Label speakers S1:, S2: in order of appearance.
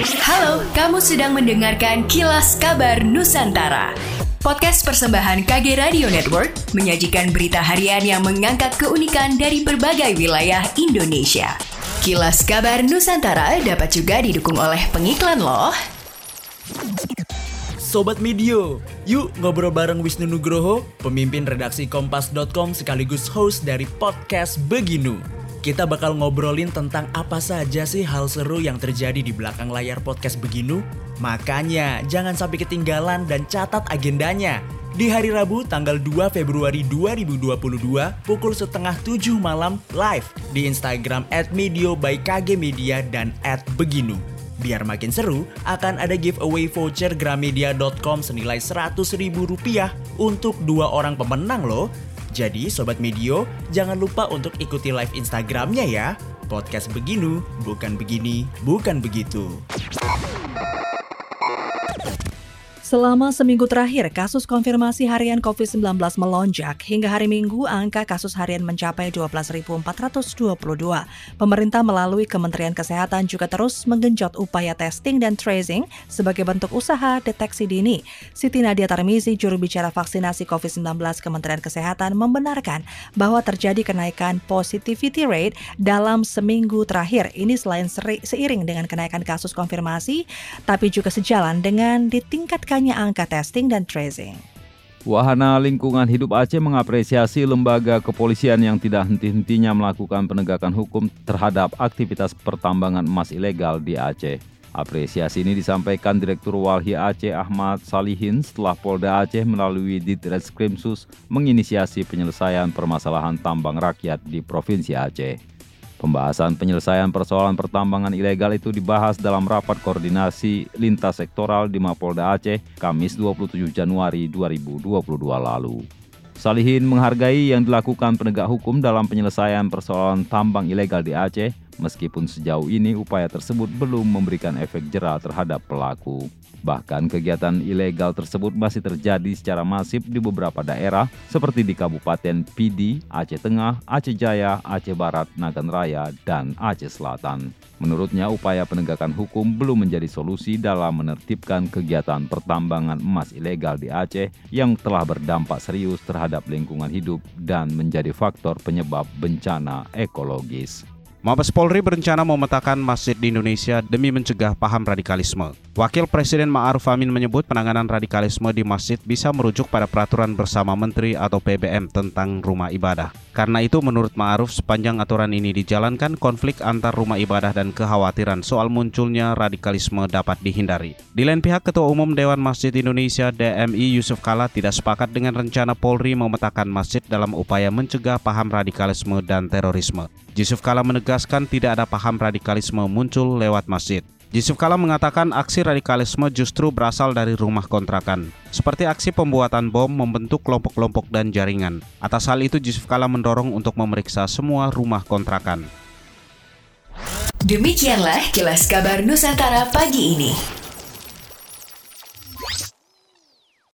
S1: Halo, kamu sedang mendengarkan Kilas Kabar Nusantara. Podcast persembahan KG Radio Network menyajikan berita harian yang mengangkat keunikan dari berbagai wilayah Indonesia. Kilas Kabar Nusantara dapat juga didukung oleh pengiklan loh.
S2: Sobat Medio, yuk ngobrol bareng Wisnu Nugroho, pemimpin redaksi Kompas.com sekaligus host dari podcast Beginu. Kita bakal ngobrolin tentang apa saja sih hal seru yang terjadi di belakang layar podcast Beginu. Makanya jangan sampai ketinggalan dan catat agendanya. Di hari Rabu tanggal 2 Februari 2022 pukul setengah 7 malam live di Instagram at Medio by KG Media dan at Beginu. Biar makin seru, akan ada giveaway voucher gramedia.com senilai 100 ribu rupiah untuk dua orang pemenang loh. Jadi Sobat Medio, jangan lupa untuk ikuti live Instagramnya ya. Podcast beginu, bukan begini, bukan begitu.
S3: Selama seminggu terakhir, kasus konfirmasi harian COVID-19 melonjak. Hingga hari Minggu, angka kasus harian mencapai 12.422. Pemerintah melalui Kementerian Kesehatan juga terus menggenjot upaya testing dan tracing sebagai bentuk usaha deteksi dini. Siti Nadia Tarmizi, juru bicara vaksinasi COVID-19 Kementerian Kesehatan, membenarkan bahwa terjadi kenaikan positivity rate dalam seminggu terakhir. Ini selain seiring dengan kenaikan kasus konfirmasi, tapi juga sejalan dengan ditingkatkan angka testing dan tracing.
S4: Wahana Lingkungan Hidup Aceh mengapresiasi lembaga kepolisian yang tidak henti-hentinya melakukan penegakan hukum terhadap aktivitas pertambangan emas ilegal di Aceh. Apresiasi ini disampaikan Direktur Walhi Aceh Ahmad Salihin setelah Polda Aceh melalui Ditreskrimsus menginisiasi penyelesaian permasalahan tambang rakyat di Provinsi Aceh. Pembahasan penyelesaian persoalan pertambangan ilegal itu dibahas dalam rapat koordinasi lintas sektoral di Mapolda Aceh Kamis 27 Januari 2022 lalu. Salihin menghargai yang dilakukan penegak hukum dalam penyelesaian persoalan tambang ilegal di Aceh, meskipun sejauh ini upaya tersebut belum memberikan efek jerah terhadap pelaku. Bahkan kegiatan ilegal tersebut masih terjadi secara masif di beberapa daerah seperti di Kabupaten Pidi, Aceh Tengah, Aceh Jaya, Aceh Barat, Nagan Raya, dan Aceh Selatan. Menurutnya upaya penegakan hukum belum menjadi solusi dalam menertibkan kegiatan pertambangan emas ilegal di Aceh yang telah berdampak serius terhadap lingkungan hidup dan menjadi faktor penyebab bencana ekologis.
S5: Mabes Polri berencana memetakan masjid di Indonesia demi mencegah paham radikalisme. Wakil Presiden Ma'ruf Amin menyebut penanganan radikalisme di masjid bisa merujuk pada peraturan bersama Menteri atau PBM tentang rumah ibadah. Karena itu menurut Ma'ruf sepanjang aturan ini dijalankan konflik antar rumah ibadah dan kekhawatiran soal munculnya radikalisme dapat dihindari. Di lain pihak Ketua Umum Dewan Masjid Indonesia DMI Yusuf Kala tidak sepakat dengan rencana Polri memetakan masjid dalam upaya mencegah paham radikalisme dan terorisme. Yusuf Kala menegaskan tidak ada paham radikalisme muncul lewat masjid. Yusuf Kala mengatakan aksi radikalisme justru berasal dari rumah kontrakan, seperti aksi pembuatan bom membentuk kelompok-kelompok dan jaringan. Atas hal itu Yusuf Kala mendorong untuk memeriksa semua rumah kontrakan.
S1: Demikianlah kilas kabar Nusantara pagi ini.